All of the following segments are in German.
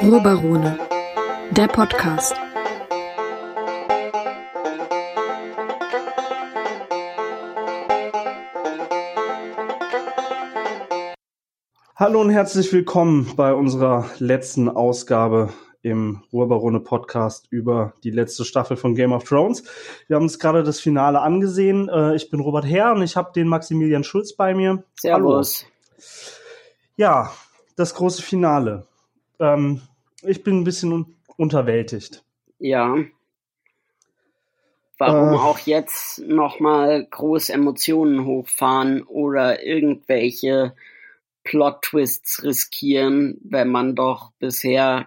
Ruhrbarone, der Podcast. Hallo und herzlich willkommen bei unserer letzten Ausgabe im Ruhrbarone Podcast über die letzte Staffel von Game of Thrones. Wir haben uns gerade das Finale angesehen. Äh, ich bin Robert Herr und ich habe den Maximilian Schulz bei mir. Servus. Hallo. Ja, das große Finale. Ähm, ich bin ein bisschen un unterwältigt. Ja. Warum äh, auch jetzt nochmal groß Emotionen hochfahren oder irgendwelche Plot-Twists riskieren, wenn man doch bisher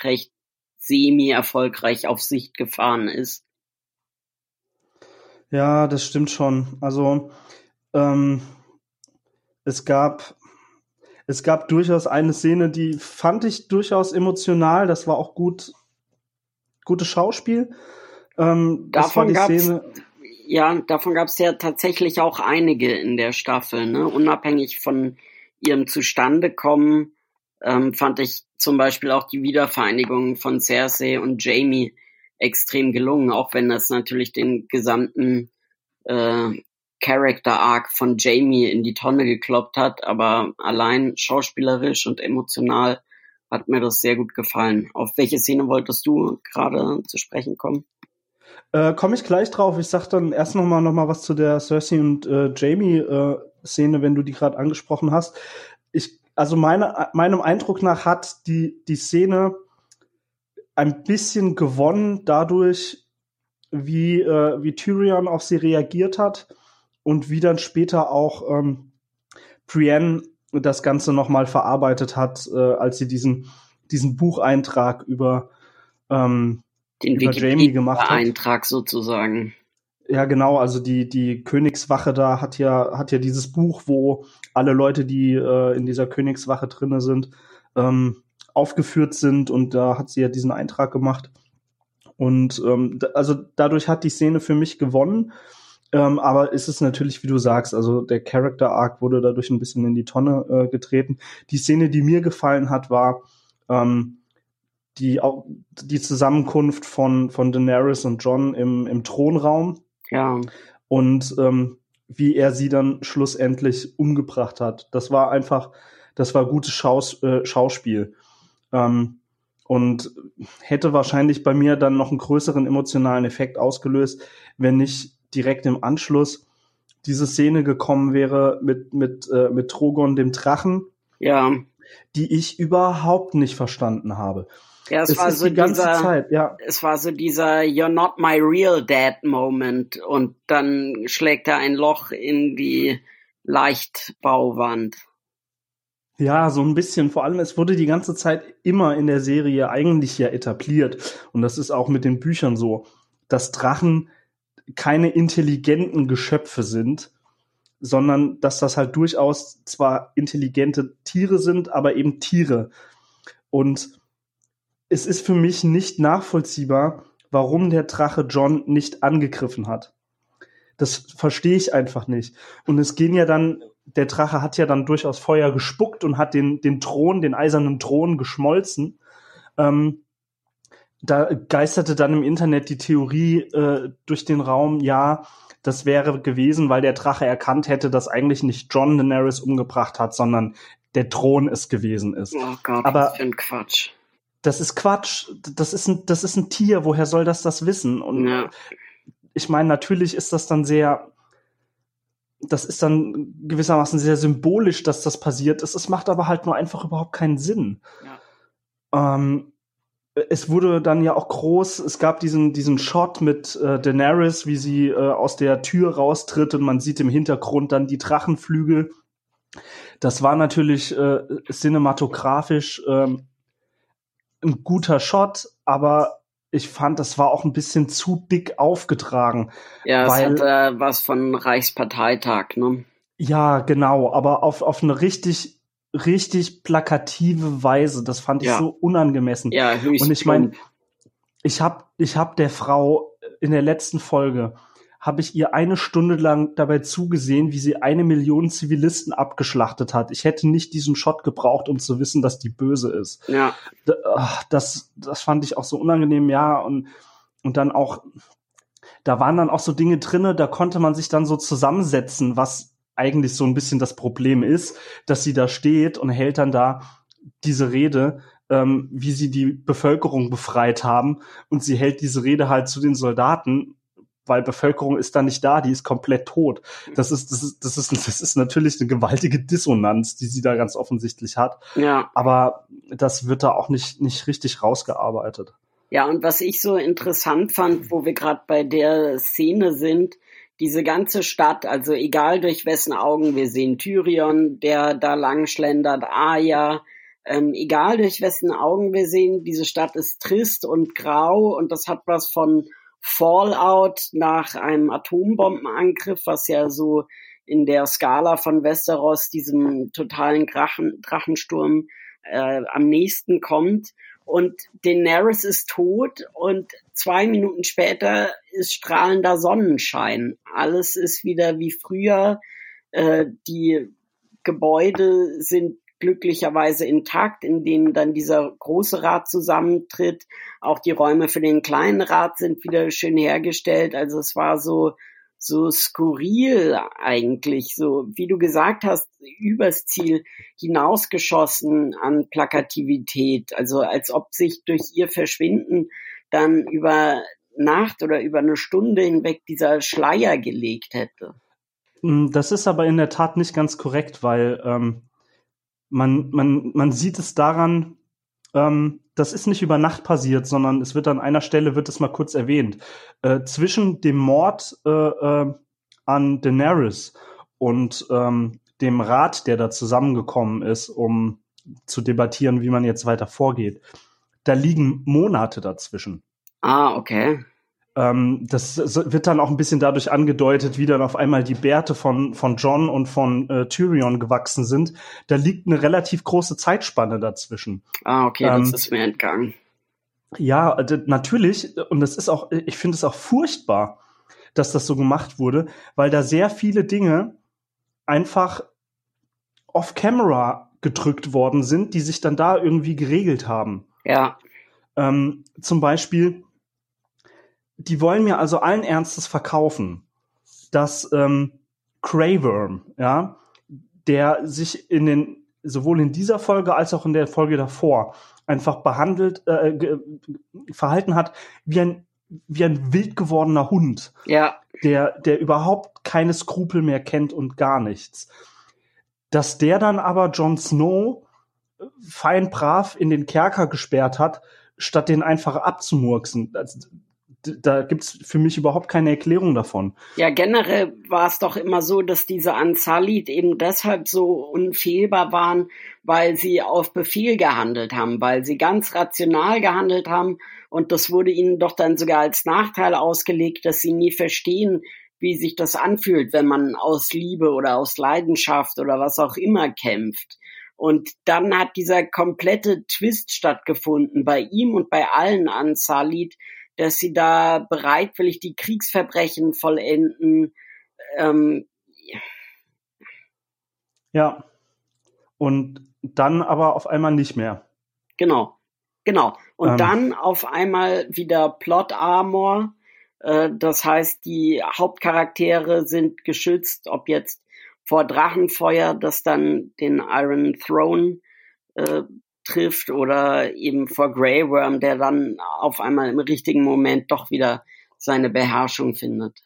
recht semi-erfolgreich auf Sicht gefahren ist. Ja, das stimmt schon. Also ähm, es gab es gab durchaus eine Szene, die fand ich durchaus emotional. Das war auch gut, gutes Schauspiel. Ähm, davon gab es ja, davon gab es ja tatsächlich auch einige in der Staffel, ne? Unabhängig von ihrem Zustandekommen ähm, fand ich zum Beispiel auch die Wiedervereinigung von Cersei und Jamie extrem gelungen, auch wenn das natürlich den gesamten äh, Character Arc von Jamie in die Tonne gekloppt hat, aber allein schauspielerisch und emotional hat mir das sehr gut gefallen. Auf welche Szene wolltest du gerade zu sprechen kommen? Äh, Komme ich gleich drauf. Ich sag dann erst noch mal, noch mal was zu der Cersei und äh, Jamie äh, Szene, wenn du die gerade angesprochen hast. Ich, also meine, meinem Eindruck nach hat die die Szene ein bisschen gewonnen dadurch, wie äh, wie Tyrion auf sie reagiert hat und wie dann später auch ähm, Brienne das Ganze nochmal verarbeitet hat, äh, als sie diesen, diesen Bucheintrag über, ähm, Den über Jamie gemacht hat. Eintrag sozusagen. Ja, genau, also die, die Königswache da hat ja, hat ja dieses Buch, wo alle Leute, die äh, in dieser Königswache drinne sind, ähm, aufgeführt sind und da hat sie ja diesen Eintrag gemacht. Und ähm, also dadurch hat die Szene für mich gewonnen. Ähm, aber ist es natürlich, wie du sagst, also der Character Arc wurde dadurch ein bisschen in die Tonne äh, getreten. Die Szene, die mir gefallen hat, war ähm, die, die Zusammenkunft von, von Daenerys und John im, im Thronraum. Ja. Und ähm, wie er sie dann schlussendlich umgebracht hat. Das war einfach, das war gutes Schaus, äh, Schauspiel. Ähm, und hätte wahrscheinlich bei mir dann noch einen größeren emotionalen Effekt ausgelöst, wenn nicht direkt im Anschluss diese Szene gekommen wäre mit, mit, äh, mit Trogon, dem Drachen. Ja. Die ich überhaupt nicht verstanden habe. Ja, es, es war so die ganze dieser, Zeit, ja. Es war so dieser You're not my real dad Moment und dann schlägt er ein Loch in die Leichtbauwand. Ja, so ein bisschen. Vor allem, es wurde die ganze Zeit immer in der Serie eigentlich ja etabliert. Und das ist auch mit den Büchern so, dass Drachen keine intelligenten Geschöpfe sind, sondern dass das halt durchaus zwar intelligente Tiere sind, aber eben Tiere. Und es ist für mich nicht nachvollziehbar, warum der Drache John nicht angegriffen hat. Das verstehe ich einfach nicht. Und es gehen ja dann, der Drache hat ja dann durchaus Feuer gespuckt und hat den, den Thron, den eisernen Thron geschmolzen. Ähm, da geisterte dann im Internet die Theorie äh, durch den Raum, ja, das wäre gewesen, weil der Drache erkannt hätte, dass eigentlich nicht John Daenerys umgebracht hat, sondern der Thron es gewesen ist. Oh Gott, Aber das ist Quatsch. Das ist Quatsch. Das ist ein, das ist ein Tier. Woher soll das das wissen? Und ja. ich meine, natürlich ist das dann sehr, das ist dann gewissermaßen sehr symbolisch, dass das passiert ist. Es macht aber halt nur einfach überhaupt keinen Sinn. Ja. Ähm, es wurde dann ja auch groß, es gab diesen, diesen Shot mit äh, Daenerys, wie sie äh, aus der Tür raustritt und man sieht im Hintergrund dann die Drachenflügel. Das war natürlich äh, cinematografisch ähm, ein guter Shot, aber ich fand, das war auch ein bisschen zu dick aufgetragen. Ja, es hat äh, was von Reichsparteitag, ne? Ja, genau, aber auf, auf eine richtig richtig plakative Weise. Das fand ich ja. so unangemessen. Ja, höchst Und ich meine, ich habe ich hab der Frau in der letzten Folge habe ich ihr eine Stunde lang dabei zugesehen, wie sie eine Million Zivilisten abgeschlachtet hat. Ich hätte nicht diesen Shot gebraucht, um zu wissen, dass die böse ist. Ja. Das, das fand ich auch so unangenehm, ja. Und, und dann auch, da waren dann auch so Dinge drinne, da konnte man sich dann so zusammensetzen, was eigentlich so ein bisschen das Problem ist, dass sie da steht und hält dann da diese Rede, ähm, wie sie die Bevölkerung befreit haben. Und sie hält diese Rede halt zu den Soldaten weil Bevölkerung ist da nicht da, die ist komplett tot. Das ist, das ist, das ist, das ist natürlich eine gewaltige Dissonanz, die sie da ganz offensichtlich hat. Ja. Aber das wird da auch nicht, nicht richtig rausgearbeitet. Ja, und was ich so interessant fand, wo wir gerade bei der Szene sind, diese ganze Stadt, also egal durch wessen Augen wir sehen, Tyrion, der da lang schlendert, Aya, ähm, egal durch wessen Augen wir sehen, diese Stadt ist trist und grau und das hat was von Fallout nach einem Atombombenangriff, was ja so in der Skala von Westeros diesem totalen Drachen, Drachensturm äh, am nächsten kommt. Und Daenerys ist tot und zwei Minuten später ist strahlender Sonnenschein. Alles ist wieder wie früher. Äh, die Gebäude sind glücklicherweise intakt, in denen dann dieser große Rat zusammentritt. Auch die Räume für den kleinen Rat sind wieder schön hergestellt. Also es war so, so skurril eigentlich, so wie du gesagt hast, übers Ziel hinausgeschossen an Plakativität. Also als ob sich durch ihr Verschwinden dann über Nacht oder über eine Stunde hinweg dieser Schleier gelegt hätte. Das ist aber in der Tat nicht ganz korrekt, weil ähm, man, man, man sieht es daran, ähm, das ist nicht über Nacht passiert, sondern es wird an einer Stelle, wird es mal kurz erwähnt. Äh, zwischen dem Mord äh, äh, an Daenerys und ähm, dem Rat, der da zusammengekommen ist, um zu debattieren, wie man jetzt weiter vorgeht, da liegen Monate dazwischen. Ah, okay. Ähm, das wird dann auch ein bisschen dadurch angedeutet, wie dann auf einmal die Bärte von, von John und von äh, Tyrion gewachsen sind. Da liegt eine relativ große Zeitspanne dazwischen. Ah, okay, ähm, das ist mir entgangen. Ja, natürlich. Und das ist auch, ich finde es auch furchtbar, dass das so gemacht wurde, weil da sehr viele Dinge einfach off-camera gedrückt worden sind, die sich dann da irgendwie geregelt haben. Ja. Ähm, zum Beispiel, die wollen mir also allen Ernstes verkaufen, dass ähm, Crayworm, ja, der sich in den sowohl in dieser Folge als auch in der Folge davor einfach behandelt, äh, verhalten hat wie ein wie ein wild gewordener Hund, ja. der der überhaupt keine Skrupel mehr kennt und gar nichts. Dass der dann aber Jon Snow fein brav in den Kerker gesperrt hat, statt den einfach abzumurksen. Also, da gibt's für mich überhaupt keine Erklärung davon. Ja, generell war es doch immer so, dass diese Ansalit eben deshalb so unfehlbar waren, weil sie auf Befehl gehandelt haben, weil sie ganz rational gehandelt haben und das wurde ihnen doch dann sogar als Nachteil ausgelegt, dass sie nie verstehen, wie sich das anfühlt, wenn man aus Liebe oder aus Leidenschaft oder was auch immer kämpft. Und dann hat dieser komplette Twist stattgefunden bei ihm und bei allen Ansalit, dass sie da bereitwillig die Kriegsverbrechen vollenden. Ähm, ja. Und dann aber auf einmal nicht mehr. Genau, genau. Und ähm. dann auf einmal wieder Plot Armor. Äh, das heißt, die Hauptcharaktere sind geschützt, ob jetzt vor Drachenfeuer, das dann den Iron Throne äh, trifft oder eben vor Grey Worm, der dann auf einmal im richtigen Moment doch wieder seine Beherrschung findet.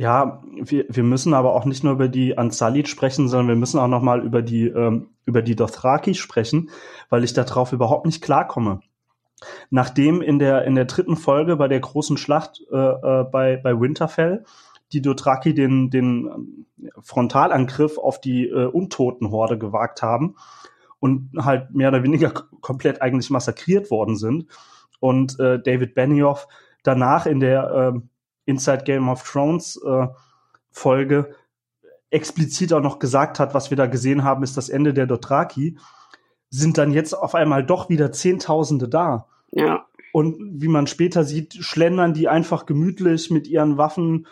Ja, wir, wir müssen aber auch nicht nur über die Ansalit sprechen, sondern wir müssen auch noch mal über die ähm, über die Dothraki sprechen, weil ich darauf überhaupt nicht klarkomme. Nachdem in der in der dritten Folge bei der großen Schlacht äh, äh, bei bei Winterfell die Dothraki den den Frontalangriff auf die äh, Untotenhorde gewagt haben, und halt mehr oder weniger komplett eigentlich massakriert worden sind. Und äh, David Benioff danach in der äh, Inside Game of Thrones äh, Folge explizit auch noch gesagt hat, was wir da gesehen haben, ist das Ende der Dothraki, sind dann jetzt auf einmal doch wieder Zehntausende da. Ja. Und wie man später sieht, schlendern die einfach gemütlich mit ihren Waffen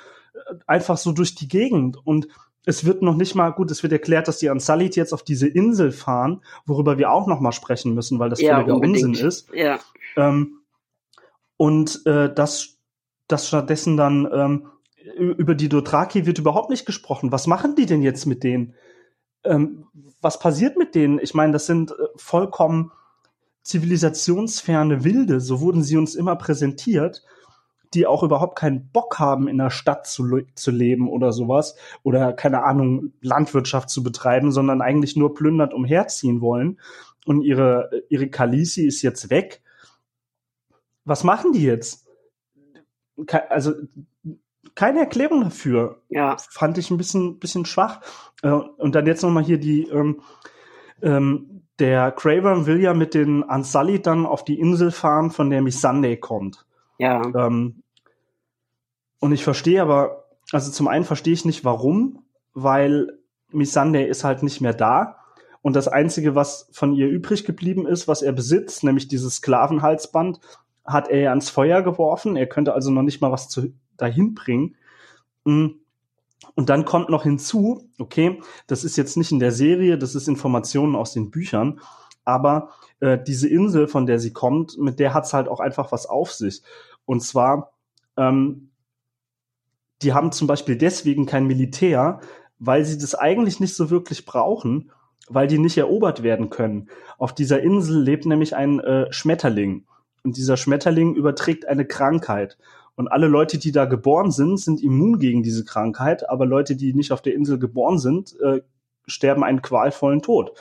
einfach so durch die Gegend und es wird noch nicht mal gut, es wird erklärt, dass die Ansalit jetzt auf diese Insel fahren, worüber wir auch noch mal sprechen müssen, weil das ja, völliger Unsinn ist. Ja. Ähm, und äh, dass, dass stattdessen dann ähm, über die Dothraki wird überhaupt nicht gesprochen. Was machen die denn jetzt mit denen? Ähm, was passiert mit denen? Ich meine, das sind äh, vollkommen zivilisationsferne Wilde, so wurden sie uns immer präsentiert die auch überhaupt keinen Bock haben, in der Stadt zu, zu leben oder sowas oder keine Ahnung, Landwirtschaft zu betreiben, sondern eigentlich nur plündert umherziehen wollen. Und ihre, ihre Kalisi ist jetzt weg. Was machen die jetzt? Also keine Erklärung dafür. Ja. Fand ich ein bisschen, bisschen schwach. Äh, und dann jetzt nochmal hier die, ähm, ähm, der Craven will ja mit den Ansalli dann auf die Insel fahren, von der Miss Sunday kommt. Ja. Ähm, und ich verstehe aber, also zum einen verstehe ich nicht warum, weil Miss Sunday ist halt nicht mehr da. Und das Einzige, was von ihr übrig geblieben ist, was er besitzt, nämlich dieses Sklavenhalsband, hat er ja ans Feuer geworfen. Er könnte also noch nicht mal was zu, dahin bringen. Mm. Und dann kommt noch hinzu, okay, das ist jetzt nicht in der Serie, das ist Informationen aus den Büchern, aber äh, diese Insel, von der sie kommt, mit der hat's halt auch einfach was auf sich. Und zwar, ähm, die haben zum Beispiel deswegen kein Militär, weil sie das eigentlich nicht so wirklich brauchen, weil die nicht erobert werden können. Auf dieser Insel lebt nämlich ein äh, Schmetterling. Und dieser Schmetterling überträgt eine Krankheit. Und alle Leute, die da geboren sind, sind immun gegen diese Krankheit, aber Leute, die nicht auf der Insel geboren sind, äh, sterben einen qualvollen Tod.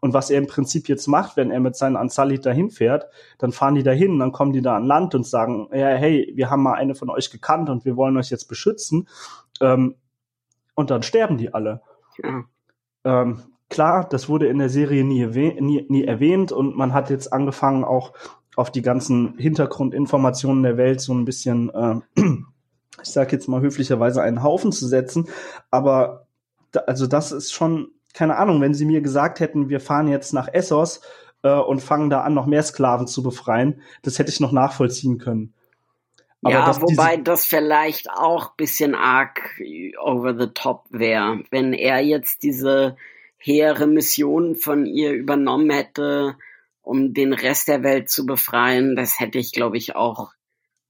Und was er im Prinzip jetzt macht, wenn er mit seinen Ansalit dahin fährt, dann fahren die dahin, dann kommen die da an Land und sagen, ja, hey, wir haben mal eine von euch gekannt und wir wollen euch jetzt beschützen. Ähm, und dann sterben die alle. Ja. Ähm, klar, das wurde in der Serie nie, nie, nie erwähnt und man hat jetzt angefangen, auch auf die ganzen Hintergrundinformationen der Welt so ein bisschen, äh, ich sag jetzt mal höflicherweise, einen Haufen zu setzen. Aber da, also das ist schon keine Ahnung, wenn sie mir gesagt hätten, wir fahren jetzt nach Essos äh, und fangen da an, noch mehr Sklaven zu befreien, das hätte ich noch nachvollziehen können. Aber ja, wobei das vielleicht auch bisschen arg over the top wäre, wenn er jetzt diese hehre Mission von ihr übernommen hätte, um den Rest der Welt zu befreien, das hätte ich, glaube ich, auch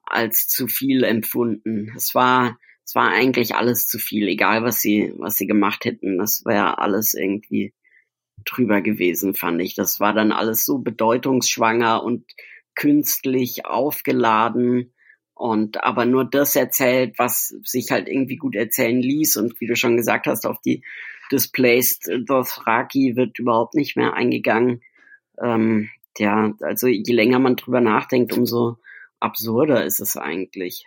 als zu viel empfunden. Es war es war eigentlich alles zu viel, egal was sie, was sie gemacht hätten. Das wäre alles irgendwie drüber gewesen, fand ich. Das war dann alles so bedeutungsschwanger und künstlich aufgeladen und aber nur das erzählt, was sich halt irgendwie gut erzählen ließ und wie du schon gesagt hast, auf die Displaced Dothraki wird überhaupt nicht mehr eingegangen. Ähm, ja, also je länger man drüber nachdenkt, umso absurder ist es eigentlich.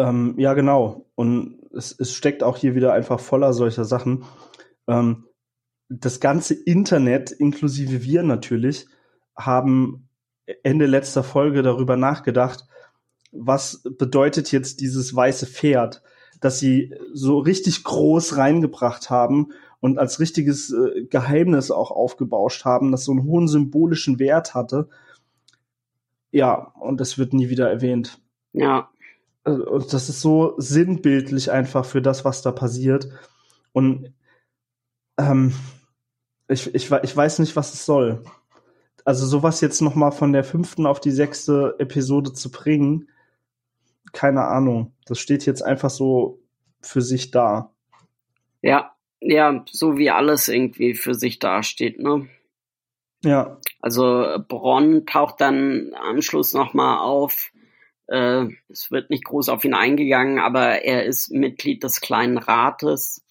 Ähm, ja, genau. Und es, es steckt auch hier wieder einfach voller solcher Sachen. Ähm, das ganze Internet, inklusive wir natürlich, haben Ende letzter Folge darüber nachgedacht, was bedeutet jetzt dieses weiße Pferd, das sie so richtig groß reingebracht haben und als richtiges äh, Geheimnis auch aufgebauscht haben, das so einen hohen symbolischen Wert hatte. Ja, und das wird nie wieder erwähnt. Ja. Also, das ist so sinnbildlich einfach für das, was da passiert. Und ähm, ich, ich, ich weiß nicht, was es soll. Also sowas jetzt noch mal von der fünften auf die sechste Episode zu bringen, keine Ahnung. Das steht jetzt einfach so für sich da. Ja, ja, so wie alles irgendwie für sich dasteht, ne? Ja. Also Bronn taucht dann am Schluss noch mal auf äh, es wird nicht groß auf ihn eingegangen, aber er ist Mitglied des kleinen Rates.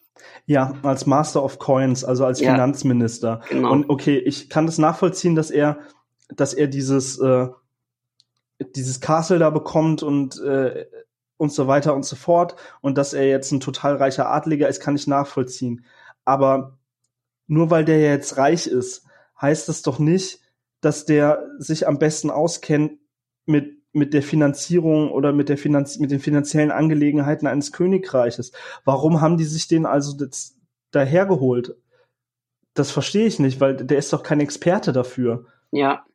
Ja, als Master of Coins, also als ja, Finanzminister. Genau. Und okay, ich kann das nachvollziehen, dass er, dass er dieses, äh, dieses Castle da bekommt und äh, und so weiter und so fort und dass er jetzt ein total reicher Adliger ist, kann ich nachvollziehen. Aber nur weil der jetzt reich ist, heißt das doch nicht, dass der sich am besten auskennt mit mit der Finanzierung oder mit der Finanz mit den finanziellen Angelegenheiten eines Königreiches. Warum haben die sich den also das dahergeholt? Das verstehe ich nicht, weil der ist doch kein Experte dafür. Ja.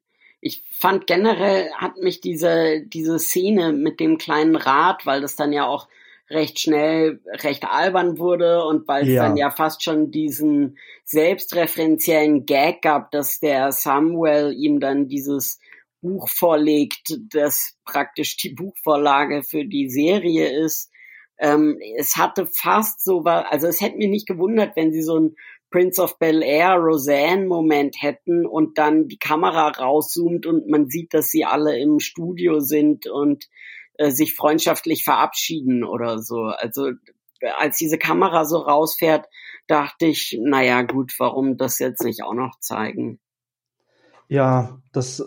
Ich fand generell hat mich diese, diese Szene mit dem kleinen Rad, weil das dann ja auch recht schnell recht albern wurde und weil es ja. dann ja fast schon diesen selbstreferenziellen Gag gab, dass der Samuel ihm dann dieses Buch vorlegt, das praktisch die Buchvorlage für die Serie ist. Ähm, es hatte fast so was, also es hätte mich nicht gewundert, wenn sie so ein Prince of Bel Air Roseanne Moment hätten und dann die Kamera rauszoomt und man sieht, dass sie alle im Studio sind und äh, sich freundschaftlich verabschieden oder so. Also als diese Kamera so rausfährt, dachte ich, naja gut, warum das jetzt nicht auch noch zeigen? Ja, das,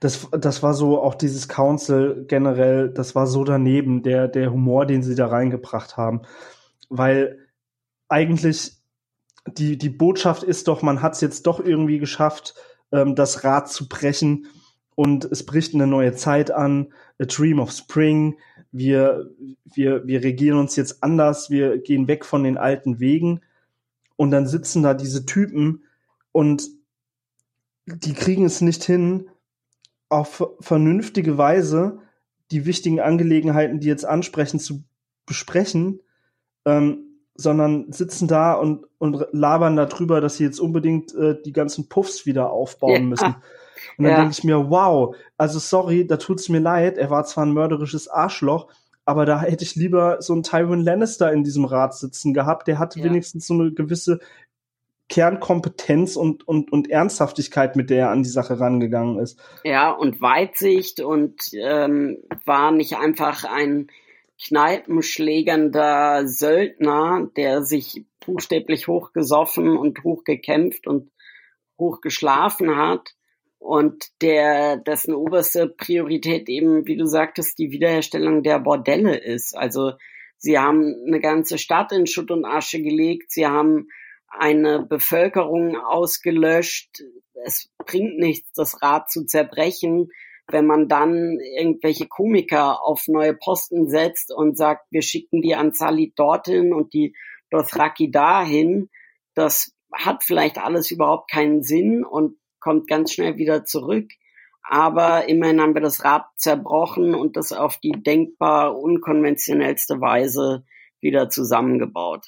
das, das war so auch dieses Council generell, das war so daneben, der, der Humor, den sie da reingebracht haben. Weil eigentlich die, die Botschaft ist doch, man hat es jetzt doch irgendwie geschafft, ähm, das Rad zu brechen und es bricht eine neue Zeit an, a dream of spring. Wir, wir, wir regieren uns jetzt anders, wir gehen weg von den alten Wegen und dann sitzen da diese Typen und die kriegen es nicht hin, auf vernünftige Weise die wichtigen Angelegenheiten, die jetzt ansprechen, zu besprechen, ähm, sondern sitzen da und, und labern darüber, dass sie jetzt unbedingt äh, die ganzen Puffs wieder aufbauen ja. müssen. Und dann ja. denke ich mir, wow, also sorry, da tut's mir leid, er war zwar ein mörderisches Arschloch, aber da hätte ich lieber so einen Tywin Lannister in diesem Rat sitzen gehabt, der hatte ja. wenigstens so eine gewisse Kernkompetenz und, und, und Ernsthaftigkeit, mit der er an die Sache rangegangen ist. Ja, und Weitsicht und ähm, war nicht einfach ein kneipenschlägernder Söldner, der sich buchstäblich hochgesoffen und hochgekämpft und hochgeschlafen hat, und der, dessen oberste Priorität eben, wie du sagtest, die Wiederherstellung der Bordelle ist. Also sie haben eine ganze Stadt in Schutt und Asche gelegt, sie haben eine Bevölkerung ausgelöscht. Es bringt nichts, das Rad zu zerbrechen, wenn man dann irgendwelche Komiker auf neue Posten setzt und sagt, wir schicken die Anzali dorthin und die Dothraki dahin. Das hat vielleicht alles überhaupt keinen Sinn und kommt ganz schnell wieder zurück. Aber immerhin haben wir das Rad zerbrochen und das auf die denkbar unkonventionellste Weise wieder zusammengebaut.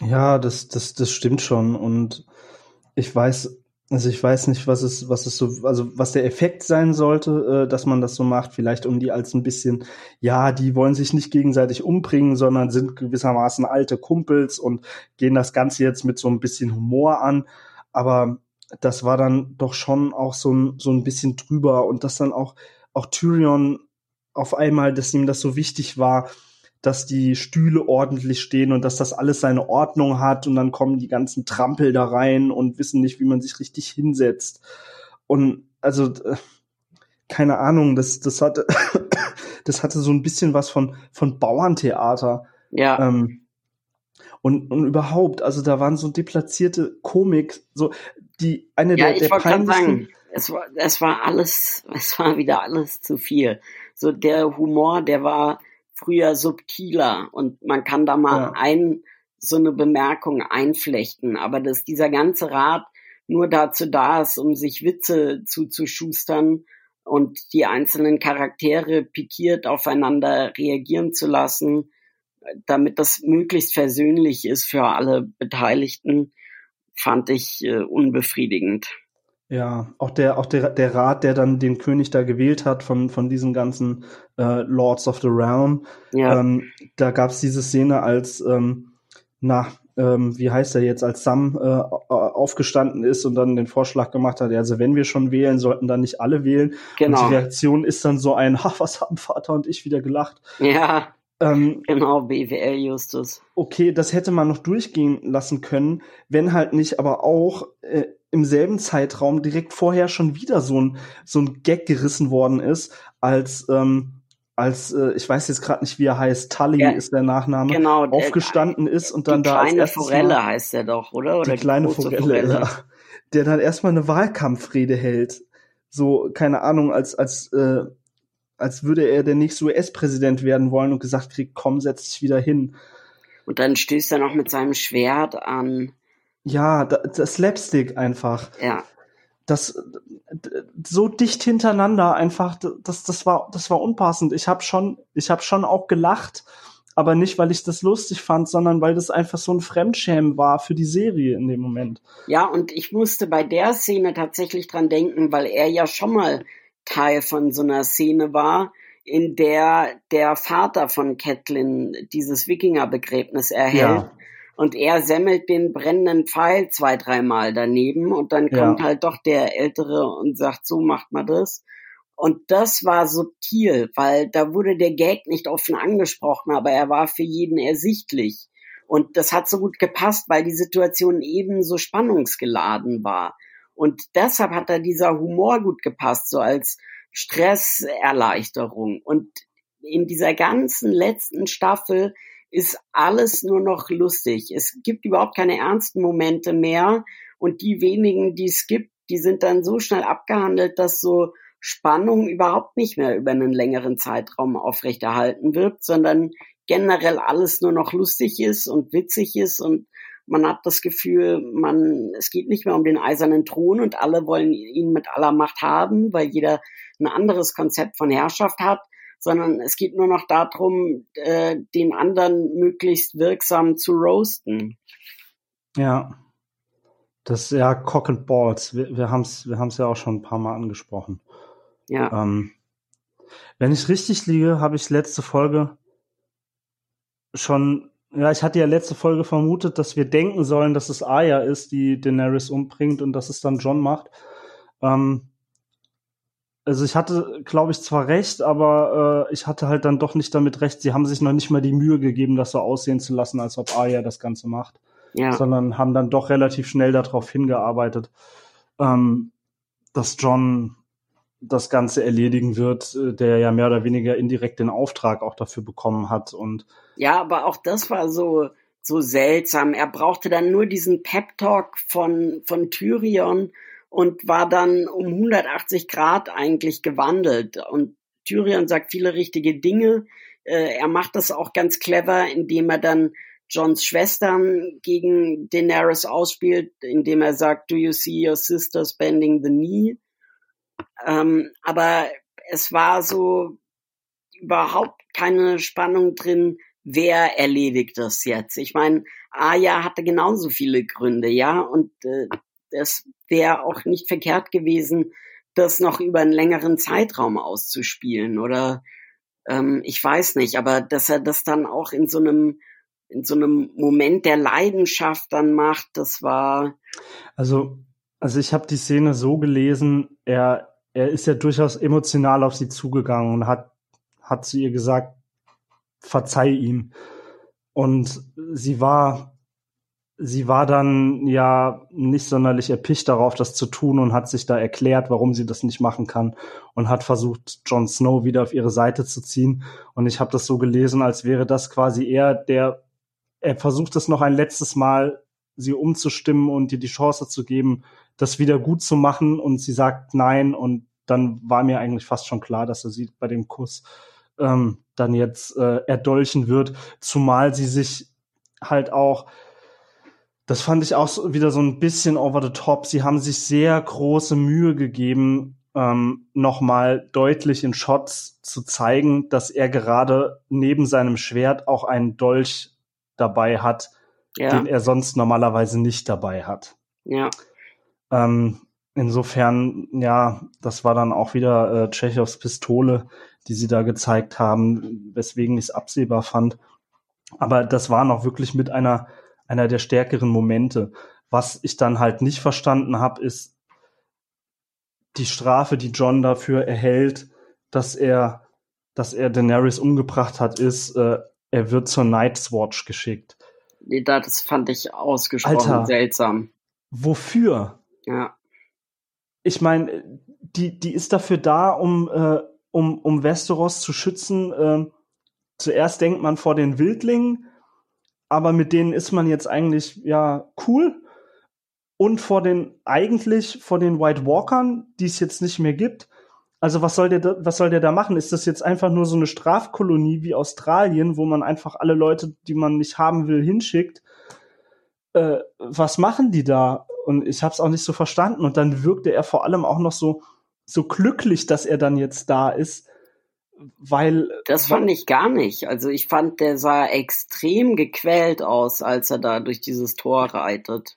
Ja, das, das, das stimmt schon. Und ich weiß, also ich weiß nicht, was es, was es so, also was der Effekt sein sollte, äh, dass man das so macht. Vielleicht um die als ein bisschen, ja, die wollen sich nicht gegenseitig umbringen, sondern sind gewissermaßen alte Kumpels und gehen das Ganze jetzt mit so ein bisschen Humor an. Aber das war dann doch schon auch so ein, so ein bisschen drüber und dass dann auch, auch Tyrion auf einmal, dass ihm das so wichtig war, dass die Stühle ordentlich stehen und dass das alles seine Ordnung hat und dann kommen die ganzen Trampel da rein und wissen nicht, wie man sich richtig hinsetzt. Und also, äh, keine Ahnung, das, das hatte, das hatte so ein bisschen was von, von Bauerntheater. Ja. Ähm, und, und überhaupt, also da waren so deplatzierte Komik, so die eine ja, der, der ich peinlichsten. Sagen, es war, es war alles, es war wieder alles zu viel. So der Humor, der war früher subtiler und man kann da mal ja. ein so eine Bemerkung einflechten, aber dass dieser ganze Rat nur dazu da ist, um sich Witze zuzuschustern und die einzelnen Charaktere pikiert aufeinander reagieren zu lassen, damit das möglichst versöhnlich ist für alle Beteiligten, fand ich äh, unbefriedigend. Ja, auch der, auch der, der Rat, der dann den König da gewählt hat von, von diesen ganzen äh, Lords of the Realm. Ja. Ähm, da gab es diese Szene, als, ähm, na, ähm, wie heißt er jetzt, als Sam äh, aufgestanden ist und dann den Vorschlag gemacht hat, also wenn wir schon wählen, sollten dann nicht alle wählen. Genau. Und die Reaktion ist dann so ein, ha, was haben Vater und ich wieder gelacht. Ja. Ähm, genau, BWL Justus. Okay, das hätte man noch durchgehen lassen können, wenn halt nicht aber auch äh, im selben Zeitraum direkt vorher schon wieder so ein, so ein Gag gerissen worden ist, als, ähm, als äh, ich weiß jetzt gerade nicht, wie er heißt, Tully ja, ist der Nachname, genau, der, aufgestanden ist und dann da. Die kleine Forelle mal, heißt er doch, oder? oder die kleine Forelle, Forelle, ja. Der dann erstmal eine Wahlkampfrede hält. So, keine Ahnung, als, als, äh, als würde er der nächste US-Präsident werden wollen und gesagt kriegt, komm, setz dich wieder hin. Und dann stößt er noch mit seinem Schwert an ja, das Slapstick einfach. Ja. Das so dicht hintereinander einfach, das, das war, das war unpassend. Ich habe schon, ich habe schon auch gelacht, aber nicht, weil ich das lustig fand, sondern weil das einfach so ein Fremdschämen war für die Serie in dem Moment. Ja, und ich musste bei der Szene tatsächlich dran denken, weil er ja schon mal Teil von so einer Szene war, in der der Vater von Catelyn dieses Wikingerbegräbnis erhält. Ja. Und er semmelt den brennenden Pfeil zwei, dreimal daneben und dann kommt ja. halt doch der Ältere und sagt, so macht man das. Und das war subtil, weil da wurde der Gag nicht offen angesprochen, aber er war für jeden ersichtlich. Und das hat so gut gepasst, weil die Situation eben so spannungsgeladen war. Und deshalb hat da dieser Humor gut gepasst, so als Stresserleichterung. Und in dieser ganzen letzten Staffel ist alles nur noch lustig. Es gibt überhaupt keine ernsten Momente mehr. Und die wenigen, die es gibt, die sind dann so schnell abgehandelt, dass so Spannung überhaupt nicht mehr über einen längeren Zeitraum aufrechterhalten wird, sondern generell alles nur noch lustig ist und witzig ist und man hat das Gefühl, man, es geht nicht mehr um den eisernen Thron und alle wollen ihn mit aller Macht haben, weil jeder ein anderes Konzept von Herrschaft hat, sondern es geht nur noch darum, äh, den anderen möglichst wirksam zu roasten. Ja. Das ist ja Cock and Balls. Wir, wir haben es wir haben's ja auch schon ein paar Mal angesprochen. Ja. Ähm, wenn ich richtig liege, habe ich letzte Folge schon, ja, ich hatte ja letzte Folge vermutet, dass wir denken sollen, dass es Arya ist, die Daenerys umbringt und dass es dann John macht. Ähm, also ich hatte, glaube ich, zwar recht, aber äh, ich hatte halt dann doch nicht damit recht. Sie haben sich noch nicht mal die Mühe gegeben, das so aussehen zu lassen, als ob Arya das Ganze macht. Ja. Sondern haben dann doch relativ schnell darauf hingearbeitet, ähm, dass John das Ganze erledigen wird, äh, der ja mehr oder weniger indirekt den Auftrag auch dafür bekommen hat und ja, aber auch das war so so seltsam. Er brauchte dann nur diesen Pep Talk von von Tyrion und war dann um 180 Grad eigentlich gewandelt und Tyrion sagt viele richtige Dinge. Äh, er macht das auch ganz clever, indem er dann Johns Schwestern gegen Daenerys ausspielt, indem er sagt, Do you see your sister bending the knee? Ähm, aber es war so überhaupt keine Spannung drin, wer erledigt das jetzt. Ich meine, Aya hatte genauso viele Gründe, ja, und äh, es wäre auch nicht verkehrt gewesen, das noch über einen längeren Zeitraum auszuspielen oder ähm, ich weiß nicht, aber dass er das dann auch in so einem in so einem Moment der Leidenschaft dann macht, das war also also ich habe die Szene so gelesen, er er ist ja durchaus emotional auf sie zugegangen und hat, hat zu ihr gesagt, verzeih ihm. Und sie war, sie war dann ja nicht sonderlich erpicht darauf, das zu tun und hat sich da erklärt, warum sie das nicht machen kann und hat versucht, Jon Snow wieder auf ihre Seite zu ziehen. Und ich habe das so gelesen, als wäre das quasi er, der, er versucht es noch ein letztes Mal, sie umzustimmen und ihr die Chance zu geben, das wieder gut zu machen. Und sie sagt nein. Und dann war mir eigentlich fast schon klar, dass er sie bei dem Kuss ähm, dann jetzt äh, erdolchen wird, zumal sie sich halt auch das fand ich auch so, wieder so ein bisschen over the top. Sie haben sich sehr große Mühe gegeben, ähm, nochmal deutlich in Shots zu zeigen, dass er gerade neben seinem Schwert auch einen Dolch dabei hat, ja. den er sonst normalerweise nicht dabei hat. Ja. Ähm, insofern, ja, das war dann auch wieder äh, Tschechows Pistole, die sie da gezeigt haben, weswegen ich es absehbar fand. Aber das war noch wirklich mit einer, einer der stärkeren Momente. Was ich dann halt nicht verstanden habe, ist die Strafe, die John dafür erhält, dass er, dass er Daenerys umgebracht hat, ist, äh, er wird zur Night's Watch geschickt. Das fand ich ausgesprochen Alter, seltsam. Wofür? Ja ich meine, die, die ist dafür da, um, äh, um, um Westeros zu schützen. Äh, zuerst denkt man vor den Wildlingen, aber mit denen ist man jetzt eigentlich ja cool. Und vor den, eigentlich vor den White Walkern, die es jetzt nicht mehr gibt. Also was soll der, da, was soll der da machen? Ist das jetzt einfach nur so eine Strafkolonie wie Australien, wo man einfach alle Leute, die man nicht haben will, hinschickt? Äh, was machen die da? Und ich habe es auch nicht so verstanden. Und dann wirkte er vor allem auch noch so, so glücklich, dass er dann jetzt da ist. Weil. Das fand ich gar nicht. Also ich fand, der sah extrem gequält aus, als er da durch dieses Tor reitet.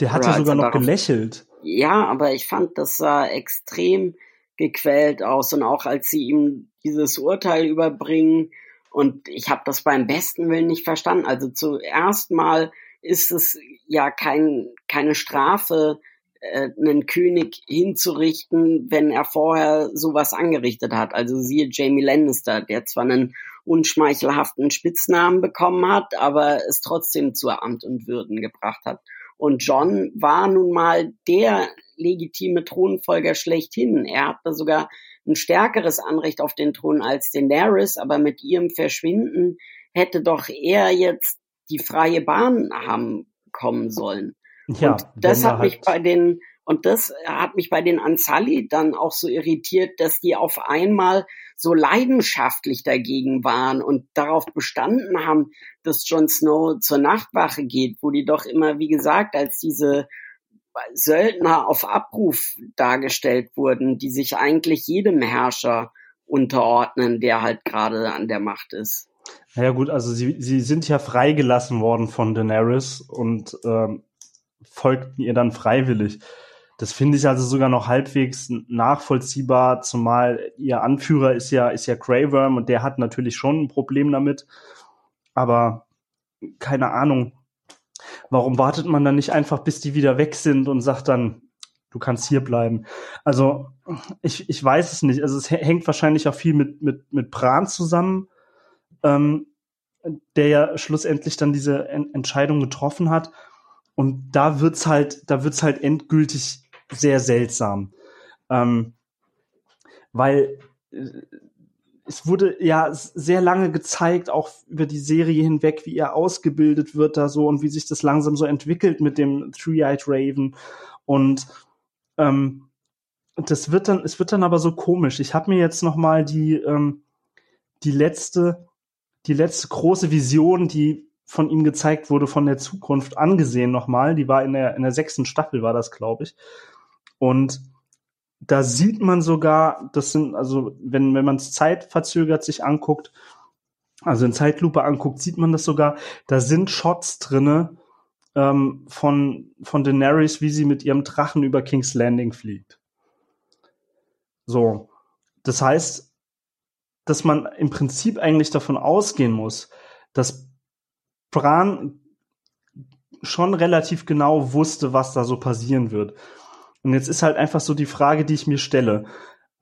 Der hat ja sogar noch gelächelt. Ja, aber ich fand, das sah extrem gequält aus und auch als sie ihm dieses Urteil überbringen und ich habe das beim besten Willen nicht verstanden. Also zuerst mal ist es ja kein, keine Strafe, äh, einen König hinzurichten, wenn er vorher sowas angerichtet hat. Also siehe Jamie Lannister, der zwar einen unschmeichelhaften Spitznamen bekommen hat, aber es trotzdem zu Amt und Würden gebracht hat. Und John war nun mal der legitime Thronfolger schlechthin. Er hatte sogar ein stärkeres Anrecht auf den Thron als Daenerys, aber mit ihrem Verschwinden hätte doch er jetzt die freie Bahn haben kommen sollen. Ja, und das hat mich halt bei den und das hat mich bei den Ansali dann auch so irritiert, dass die auf einmal so leidenschaftlich dagegen waren und darauf bestanden haben, dass Jon Snow zur Nachtwache geht, wo die doch immer, wie gesagt, als diese Söldner auf Abruf dargestellt wurden, die sich eigentlich jedem Herrscher unterordnen, der halt gerade an der Macht ist. Ja gut, also sie, sie sind ja freigelassen worden von Daenerys und ähm, folgten ihr dann freiwillig. Das finde ich also sogar noch halbwegs nachvollziehbar, zumal ihr Anführer ist ja, ist ja Grey Worm und der hat natürlich schon ein Problem damit. Aber keine Ahnung. Warum wartet man dann nicht einfach, bis die wieder weg sind und sagt dann, du kannst hier bleiben? Also, ich, ich weiß es nicht. Also, es hängt wahrscheinlich auch viel mit, mit, mit Bran zusammen ähm, der ja schlussendlich dann diese en Entscheidung getroffen hat. Und da wird's halt, da wird's halt endgültig sehr seltsam. Ähm, weil äh, es wurde ja sehr lange gezeigt, auch über die Serie hinweg, wie er ausgebildet wird da so und wie sich das langsam so entwickelt mit dem Three-Eyed Raven. Und ähm, das wird dann, es wird dann aber so komisch. Ich habe mir jetzt noch mal die ähm, die letzte die letzte große Vision, die von ihm gezeigt wurde, von der Zukunft angesehen nochmal. Die war in der, in der sechsten Staffel, war das, glaube ich. Und da sieht man sogar, das sind, also wenn, wenn man es zeitverzögert sich anguckt, also in Zeitlupe anguckt, sieht man das sogar, da sind Shots drinne ähm, von, von Daenerys, wie sie mit ihrem Drachen über King's Landing fliegt. So. Das heißt, dass man im Prinzip eigentlich davon ausgehen muss, dass Bran schon relativ genau wusste, was da so passieren wird. Und jetzt ist halt einfach so die Frage, die ich mir stelle.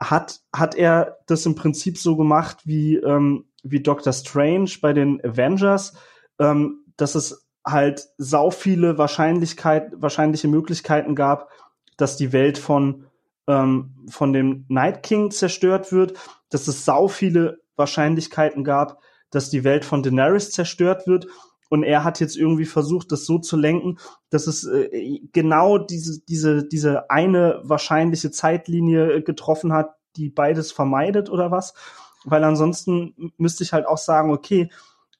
Hat, hat er das im Prinzip so gemacht wie, ähm, wie Doctor Strange bei den Avengers, ähm, dass es halt sau viele Wahrscheinlichkeit, wahrscheinliche Möglichkeiten gab, dass die Welt von, ähm, von dem Night King zerstört wird dass es sau viele Wahrscheinlichkeiten gab, dass die Welt von Daenerys zerstört wird. Und er hat jetzt irgendwie versucht, das so zu lenken, dass es äh, genau diese, diese, diese eine wahrscheinliche Zeitlinie getroffen hat, die beides vermeidet oder was. Weil ansonsten müsste ich halt auch sagen, okay,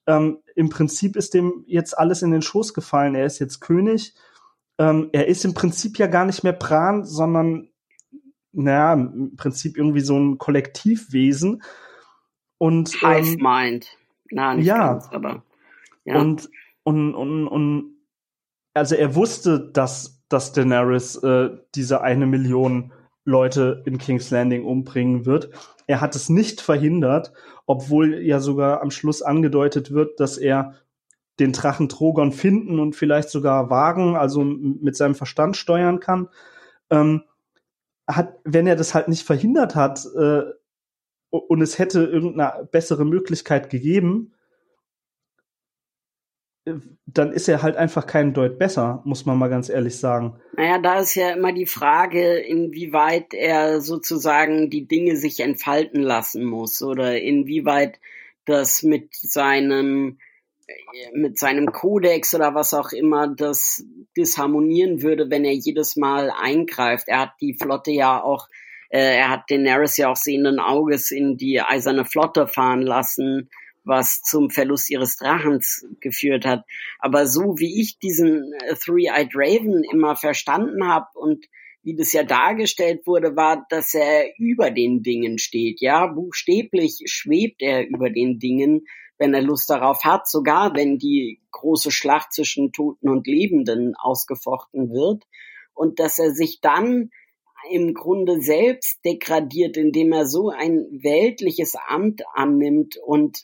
ähm, im Prinzip ist dem jetzt alles in den Schoß gefallen. Er ist jetzt König. Ähm, er ist im Prinzip ja gar nicht mehr Bran, sondern naja, im Prinzip irgendwie so ein Kollektivwesen. Und Hive ähm, Mind. Na, nicht ja, ganz, aber Und, und, und, und also er wusste, dass, dass Daenerys äh, diese eine Million Leute in King's Landing umbringen wird. Er hat es nicht verhindert, obwohl ja sogar am Schluss angedeutet wird, dass er den Drachen Trogon finden und vielleicht sogar wagen, also mit seinem Verstand steuern kann. Ähm, hat, wenn er das halt nicht verhindert hat äh, und es hätte irgendeine bessere Möglichkeit gegeben, dann ist er halt einfach kein Deut besser, muss man mal ganz ehrlich sagen. Naja, da ist ja immer die Frage, inwieweit er sozusagen die Dinge sich entfalten lassen muss oder inwieweit das mit seinem mit seinem Kodex oder was auch immer das disharmonieren würde, wenn er jedes Mal eingreift. Er hat die Flotte ja auch, äh, er hat Daenerys ja auch sehenden Auges in die eiserne Flotte fahren lassen, was zum Verlust ihres Drachens geführt hat. Aber so wie ich diesen äh, Three-Eyed Raven immer verstanden habe und wie das ja dargestellt wurde, war, dass er über den Dingen steht. Ja, buchstäblich schwebt er über den Dingen, wenn er Lust darauf hat, sogar wenn die große Schlacht zwischen Toten und Lebenden ausgefochten wird. Und dass er sich dann im Grunde selbst degradiert, indem er so ein weltliches Amt annimmt und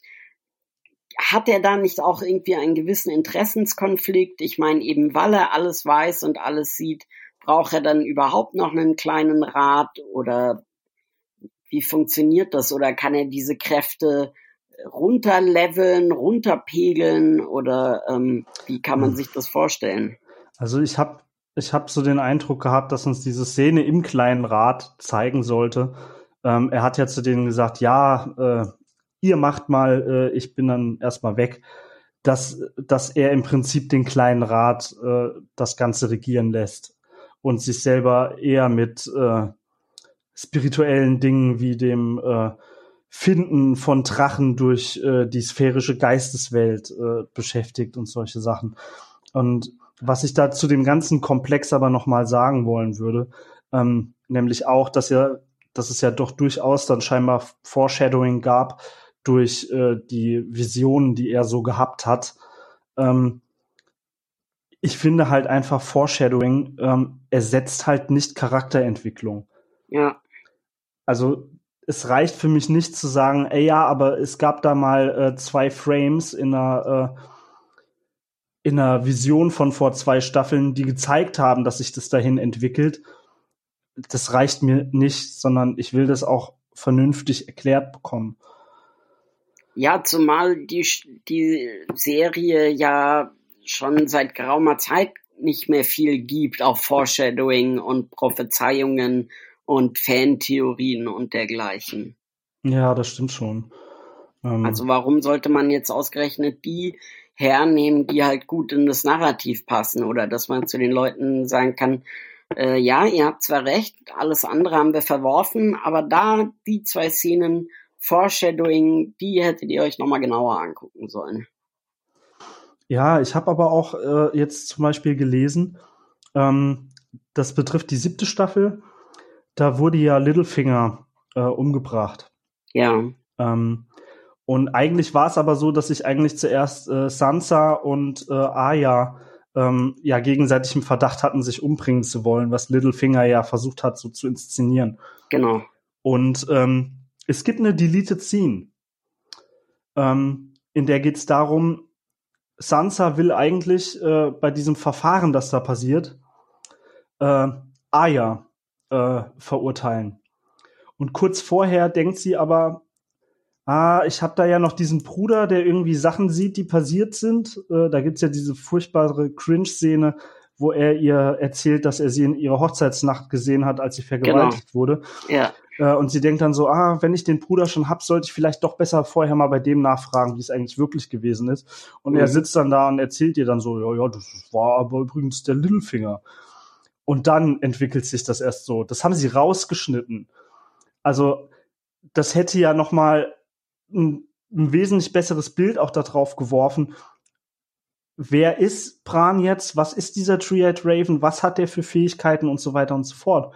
hat er da nicht auch irgendwie einen gewissen Interessenskonflikt? Ich meine, eben weil er alles weiß und alles sieht, braucht er dann überhaupt noch einen kleinen Rat oder wie funktioniert das? Oder kann er diese Kräfte runterleveln, runterpegeln oder ähm, wie kann man hm. sich das vorstellen? Also ich habe ich hab so den Eindruck gehabt, dass uns diese Szene im kleinen Rat zeigen sollte. Ähm, er hat ja zu denen gesagt, ja, äh, ihr macht mal, äh, ich bin dann erstmal weg, dass, dass er im Prinzip den kleinen Rat äh, das Ganze regieren lässt und sich selber eher mit äh, spirituellen Dingen wie dem äh, Finden von Drachen durch äh, die sphärische Geisteswelt äh, beschäftigt und solche Sachen. Und was ich da zu dem ganzen Komplex aber nochmal sagen wollen würde, ähm, nämlich auch, dass ja, dass es ja doch durchaus dann scheinbar Foreshadowing gab durch äh, die Visionen, die er so gehabt hat. Ähm, ich finde halt einfach Foreshadowing ähm, ersetzt halt nicht Charakterentwicklung. Ja. Also es reicht für mich nicht zu sagen, ey ja, aber es gab da mal äh, zwei Frames in einer äh, in einer Vision von vor zwei Staffeln, die gezeigt haben, dass sich das dahin entwickelt. Das reicht mir nicht, sondern ich will das auch vernünftig erklärt bekommen. Ja, zumal die, die Serie ja schon seit geraumer Zeit nicht mehr viel gibt, auch Foreshadowing und Prophezeiungen und Fantheorien und dergleichen. Ja, das stimmt schon. Ähm also warum sollte man jetzt ausgerechnet die hernehmen, die halt gut in das Narrativ passen oder dass man zu den Leuten sagen kann, äh, ja, ihr habt zwar recht, alles andere haben wir verworfen, aber da die zwei Szenen Foreshadowing, die hättet ihr euch nochmal genauer angucken sollen. Ja, ich habe aber auch äh, jetzt zum Beispiel gelesen, ähm, das betrifft die siebte Staffel, da wurde ja Littlefinger äh, umgebracht. Ja. Ähm, und eigentlich war es aber so, dass sich eigentlich zuerst äh, Sansa und äh, Arya ähm, ja gegenseitig im Verdacht hatten, sich umbringen zu wollen, was Littlefinger ja versucht hat, so zu inszenieren. Genau. Und ähm, es gibt eine Deleted Scene, ähm, in der geht es darum, Sansa will eigentlich äh, bei diesem Verfahren, das da passiert, äh, Aya äh, verurteilen. Und kurz vorher denkt sie aber, ah, ich habe da ja noch diesen Bruder, der irgendwie Sachen sieht, die passiert sind. Äh, da gibt's ja diese furchtbare Cringe-Szene, wo er ihr erzählt, dass er sie in ihrer Hochzeitsnacht gesehen hat, als sie vergewaltigt genau. wurde. Ja. Äh, und sie denkt dann so, ah, wenn ich den Bruder schon hab, sollte ich vielleicht doch besser vorher mal bei dem nachfragen, wie es eigentlich wirklich gewesen ist. Und mhm. er sitzt dann da und erzählt ihr dann so, ja, ja, das war aber übrigens der Littlefinger. Und dann entwickelt sich das erst so. Das haben sie rausgeschnitten. Also, das hätte ja noch mal ein, ein wesentlich besseres Bild auch darauf geworfen, wer ist Bran jetzt, was ist dieser Triad Raven, was hat der für Fähigkeiten und so weiter und so fort.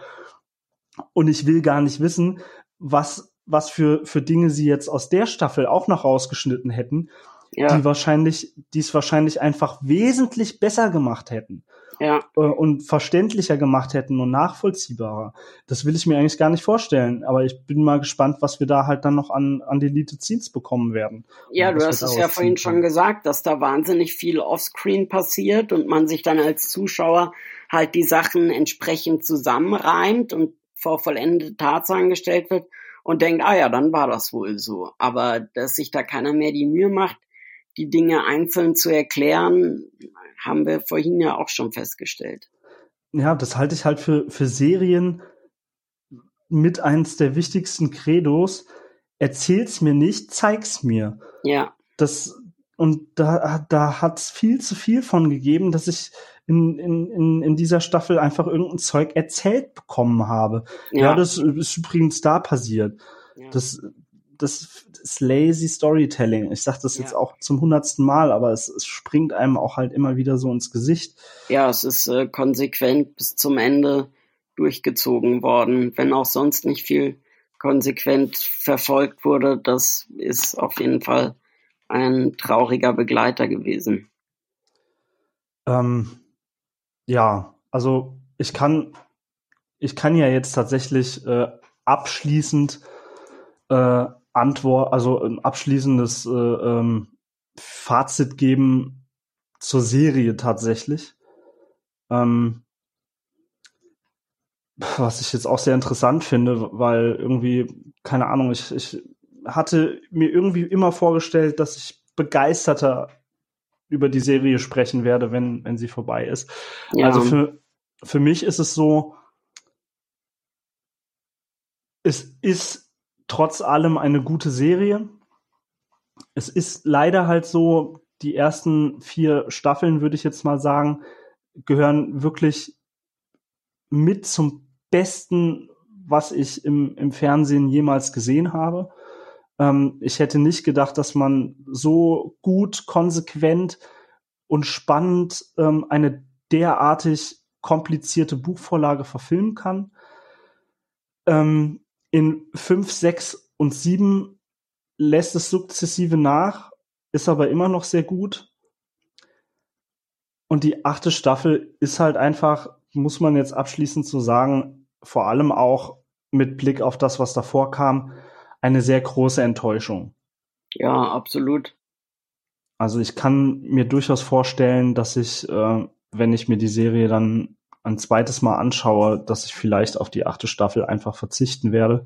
Und ich will gar nicht wissen, was, was für, für Dinge sie jetzt aus der Staffel auch noch rausgeschnitten hätten, ja. die wahrscheinlich, die es wahrscheinlich einfach wesentlich besser gemacht hätten. Ja. Äh, und verständlicher gemacht hätten und nachvollziehbarer. Das will ich mir eigentlich gar nicht vorstellen. Aber ich bin mal gespannt, was wir da halt dann noch an, an Deleted Scenes bekommen werden. Ja, du hast es ja vorhin schon gesagt, dass da wahnsinnig viel Offscreen passiert und man sich dann als Zuschauer halt die Sachen entsprechend zusammenreimt und vor vollendete Tatsachen gestellt wird und denkt, ah ja, dann war das wohl so. Aber dass sich da keiner mehr die Mühe macht, die Dinge einzeln zu erklären, haben wir vorhin ja auch schon festgestellt. Ja, das halte ich halt für, für Serien mit eins der wichtigsten Credos. Erzähl's mir nicht, zeig's mir. Ja. Das, und da, da hat's viel zu viel von gegeben, dass ich in, in, in dieser Staffel einfach irgendein Zeug erzählt bekommen habe. Ja, ja das ist übrigens da passiert. Ja. Das, das ist lazy Storytelling. Ich sage das ja. jetzt auch zum hundertsten Mal, aber es, es, springt einem auch halt immer wieder so ins Gesicht. Ja, es ist äh, konsequent bis zum Ende durchgezogen worden, wenn auch sonst nicht viel konsequent verfolgt wurde. Das ist auf jeden Fall ein trauriger Begleiter gewesen. Ähm, ja, also ich kann, ich kann ja jetzt tatsächlich äh, abschließend äh, Antwort, also ein abschließendes äh, ähm, Fazit geben zur Serie tatsächlich. Ähm, was ich jetzt auch sehr interessant finde, weil irgendwie, keine Ahnung, ich, ich hatte mir irgendwie immer vorgestellt, dass ich begeisterter über die Serie sprechen werde, wenn, wenn sie vorbei ist. Ja. Also für, für mich ist es so, es ist trotz allem eine gute Serie. Es ist leider halt so, die ersten vier Staffeln, würde ich jetzt mal sagen, gehören wirklich mit zum Besten, was ich im, im Fernsehen jemals gesehen habe. Ähm, ich hätte nicht gedacht, dass man so gut, konsequent und spannend ähm, eine derartig komplizierte Buchvorlage verfilmen kann. Ähm, in fünf, sechs und sieben lässt es sukzessive nach, ist aber immer noch sehr gut. Und die achte Staffel ist halt einfach, muss man jetzt abschließend so sagen, vor allem auch mit Blick auf das, was davor kam, eine sehr große Enttäuschung. Ja, absolut. Also ich kann mir durchaus vorstellen, dass ich, äh, wenn ich mir die Serie dann ein zweites Mal anschaue, dass ich vielleicht auf die achte Staffel einfach verzichten werde.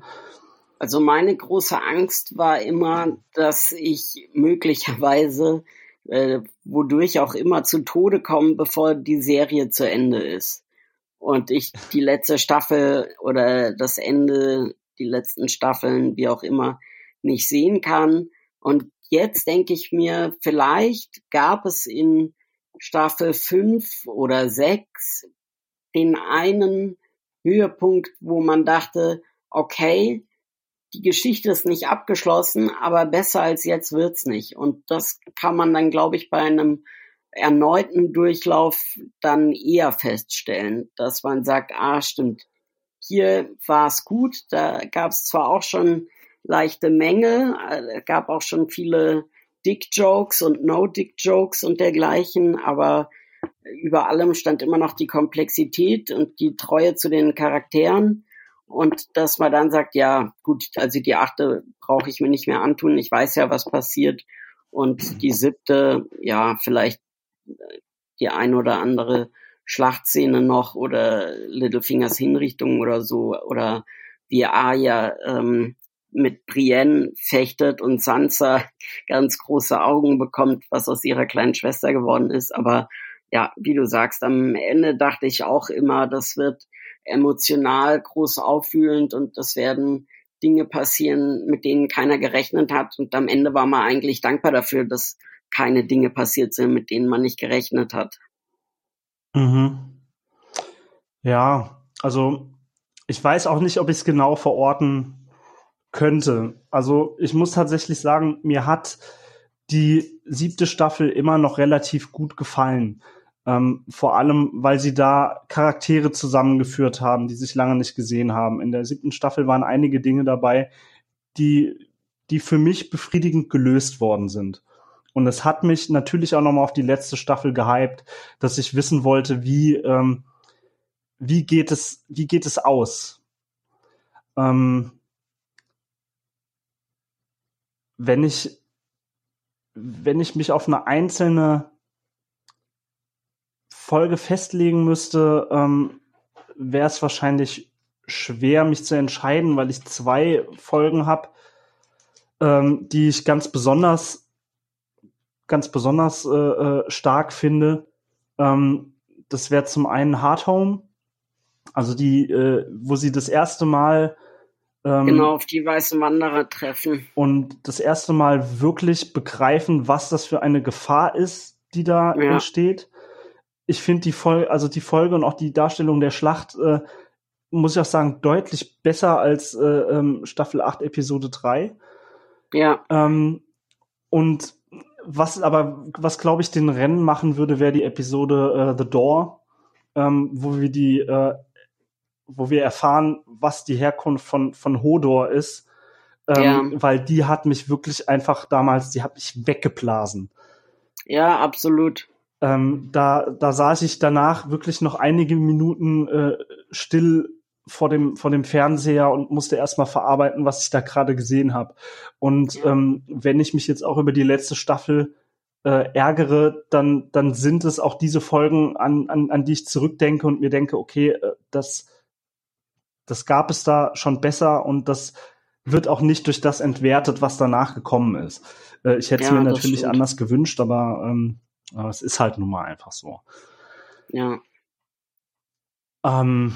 Also meine große Angst war immer, dass ich möglicherweise, äh, wodurch auch immer zu Tode komme, bevor die Serie zu Ende ist. Und ich die letzte Staffel oder das Ende, die letzten Staffeln, wie auch immer, nicht sehen kann. Und jetzt denke ich mir, vielleicht gab es in Staffel 5 oder 6 den einen Höhepunkt, wo man dachte, okay, die Geschichte ist nicht abgeschlossen, aber besser als jetzt wird's nicht. Und das kann man dann, glaube ich, bei einem erneuten Durchlauf dann eher feststellen, dass man sagt, ah, stimmt, hier war es gut, da gab es zwar auch schon leichte Mängel, äh, gab auch schon viele Dick-Jokes und No-Dick-Jokes und dergleichen, aber über allem stand immer noch die Komplexität und die Treue zu den Charakteren. Und dass man dann sagt, ja, gut, also die achte brauche ich mir nicht mehr antun, ich weiß ja, was passiert. Und die siebte, ja, vielleicht die ein oder andere Schlachtszene noch oder Littlefingers Hinrichtung oder so oder wie Arya ähm, mit Brienne fechtet und Sansa ganz große Augen bekommt, was aus ihrer kleinen Schwester geworden ist. Aber ja, wie du sagst, am Ende dachte ich auch immer, das wird emotional groß auffühlend und das werden Dinge passieren, mit denen keiner gerechnet hat. Und am Ende war man eigentlich dankbar dafür, dass keine Dinge passiert sind, mit denen man nicht gerechnet hat. Mhm. Ja, also ich weiß auch nicht, ob ich es genau verorten könnte. Also ich muss tatsächlich sagen, mir hat die siebte Staffel immer noch relativ gut gefallen. Ähm, vor allem, weil sie da Charaktere zusammengeführt haben, die sich lange nicht gesehen haben. In der siebten Staffel waren einige Dinge dabei, die, die für mich befriedigend gelöst worden sind. Und es hat mich natürlich auch nochmal auf die letzte Staffel gehypt, dass ich wissen wollte, wie, ähm, wie geht es, wie geht es aus? Ähm, wenn ich, wenn ich mich auf eine einzelne Folge festlegen müsste, ähm, wäre es wahrscheinlich schwer, mich zu entscheiden, weil ich zwei Folgen habe, ähm, die ich ganz besonders ganz besonders äh, äh, stark finde. Ähm, das wäre zum einen Hard Home, also die, äh, wo sie das erste Mal ähm, genau auf die weißen Wanderer treffen und das erste Mal wirklich begreifen, was das für eine Gefahr ist, die da ja. entsteht. Ich finde die Folge, also die Folge und auch die Darstellung der Schlacht, äh, muss ich auch sagen, deutlich besser als äh, ähm, Staffel 8, Episode 3. Ja. Ähm, und was aber, was glaube ich den Rennen machen würde, wäre die Episode äh, The Door, ähm, wo wir die äh, wo wir erfahren, was die Herkunft von, von Hodor ist. Ähm, ja. Weil die hat mich wirklich einfach damals, die hat mich weggeblasen. Ja, absolut. Ähm, da, da saß ich danach wirklich noch einige Minuten äh, still vor dem, vor dem Fernseher und musste erstmal verarbeiten, was ich da gerade gesehen habe. Und ähm, wenn ich mich jetzt auch über die letzte Staffel äh, ärgere, dann, dann sind es auch diese Folgen, an, an, an die ich zurückdenke und mir denke, okay, äh, das, das gab es da schon besser und das wird auch nicht durch das entwertet, was danach gekommen ist. Äh, ich hätte es ja, mir natürlich anders gewünscht, aber, ähm, aber es ist halt nun mal einfach so. Ja. Ähm,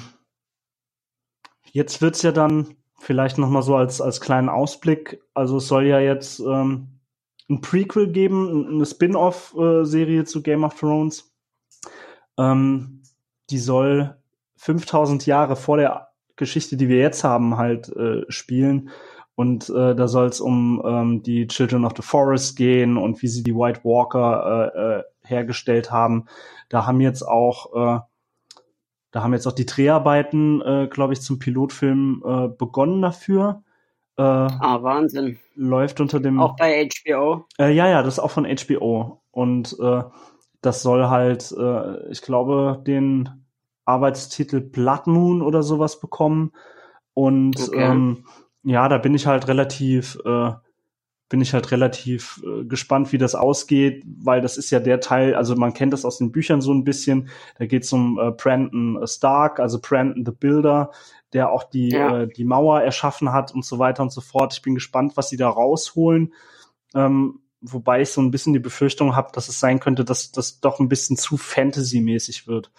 jetzt wird's ja dann vielleicht noch mal so als als kleinen Ausblick. Also es soll ja jetzt ähm, ein Prequel geben, eine Spin-off-Serie zu Game of Thrones. Ähm, die soll 5000 Jahre vor der Geschichte, die wir jetzt haben, halt äh, spielen. Und äh, da soll es um ähm, die Children of the Forest gehen und wie sie die White Walker äh, äh, hergestellt haben. Da haben jetzt auch äh, da haben jetzt auch die Dreharbeiten, äh, glaube ich, zum Pilotfilm äh, begonnen dafür. Äh, ah, Wahnsinn. Läuft unter dem. Auch bei HBO? Äh, ja, ja, das ist auch von HBO. Und äh, das soll halt, äh, ich glaube, den Arbeitstitel Blood Moon oder sowas bekommen. Und okay. ähm, ja, da bin ich halt relativ, äh, bin ich halt relativ äh, gespannt, wie das ausgeht, weil das ist ja der Teil, also man kennt das aus den Büchern so ein bisschen. Da geht es um äh, Brandon Stark, also Brandon the Builder, der auch die, ja. äh, die Mauer erschaffen hat und so weiter und so fort. Ich bin gespannt, was sie da rausholen. Ähm, wobei ich so ein bisschen die Befürchtung habe, dass es sein könnte, dass das doch ein bisschen zu Fantasy-mäßig wird.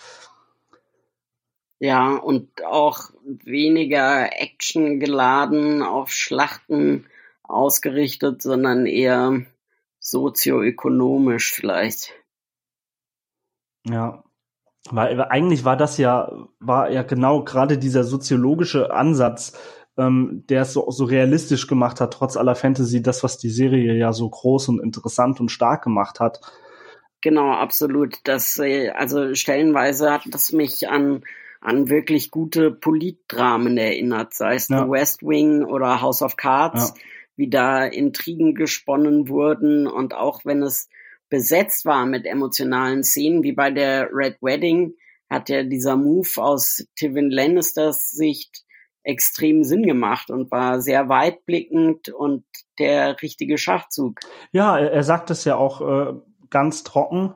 Ja, und auch weniger Action geladen auf Schlachten ausgerichtet, sondern eher sozioökonomisch vielleicht. Ja, weil eigentlich war das ja, war ja genau gerade dieser soziologische Ansatz, ähm, der es so, so realistisch gemacht hat, trotz aller Fantasy, das, was die Serie ja so groß und interessant und stark gemacht hat. Genau, absolut. Das, äh, also stellenweise hat das mich an, an wirklich gute Politdramen erinnert, sei es ja. The West Wing oder House of Cards, ja. Wie da Intrigen gesponnen wurden und auch wenn es besetzt war mit emotionalen Szenen, wie bei der Red Wedding, hat ja dieser Move aus Tivin Lannisters Sicht extrem Sinn gemacht und war sehr weitblickend und der richtige Schachzug. Ja, er, sagt es ja auch äh, ganz trocken.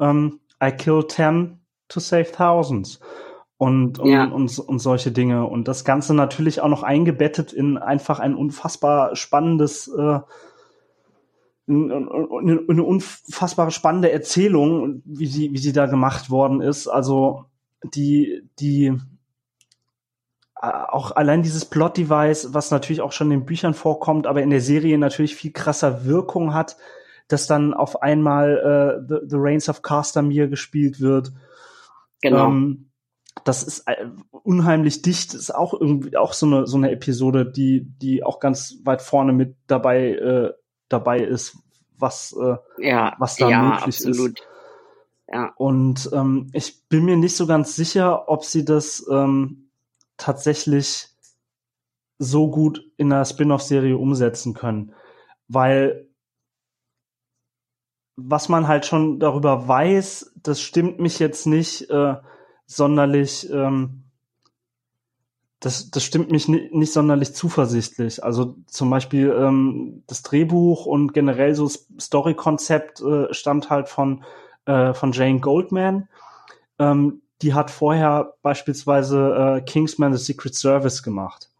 Ähm, I kill ten to save thousands. Und, und, ja. und, und solche Dinge. Und das Ganze natürlich auch noch eingebettet in einfach ein unfassbar spannendes äh, eine unfassbare spannende Erzählung, wie sie, wie sie da gemacht worden ist. Also die, die äh, auch allein dieses Plot-Device, was natürlich auch schon in den Büchern vorkommt, aber in der Serie natürlich viel krasser Wirkung hat, dass dann auf einmal äh, The, The Reigns of Castamere gespielt wird. Genau. Ähm, das ist äh, unheimlich dicht, ist auch irgendwie auch so eine so eine Episode, die die auch ganz weit vorne mit dabei äh, dabei ist, was, äh, ja, was da ja, möglich absolut. ist. Ja. Und ähm, ich bin mir nicht so ganz sicher, ob sie das ähm, tatsächlich so gut in der Spin-off-Serie umsetzen können. Weil was man halt schon darüber weiß, das stimmt mich jetzt nicht äh, sonderlich ähm, das, das stimmt mich nicht, nicht sonderlich zuversichtlich. Also zum Beispiel ähm, das Drehbuch und generell so Story-Konzept äh, stammt halt von, äh, von Jane Goldman. Ähm, die hat vorher beispielsweise äh, Kingsman The Secret Service gemacht.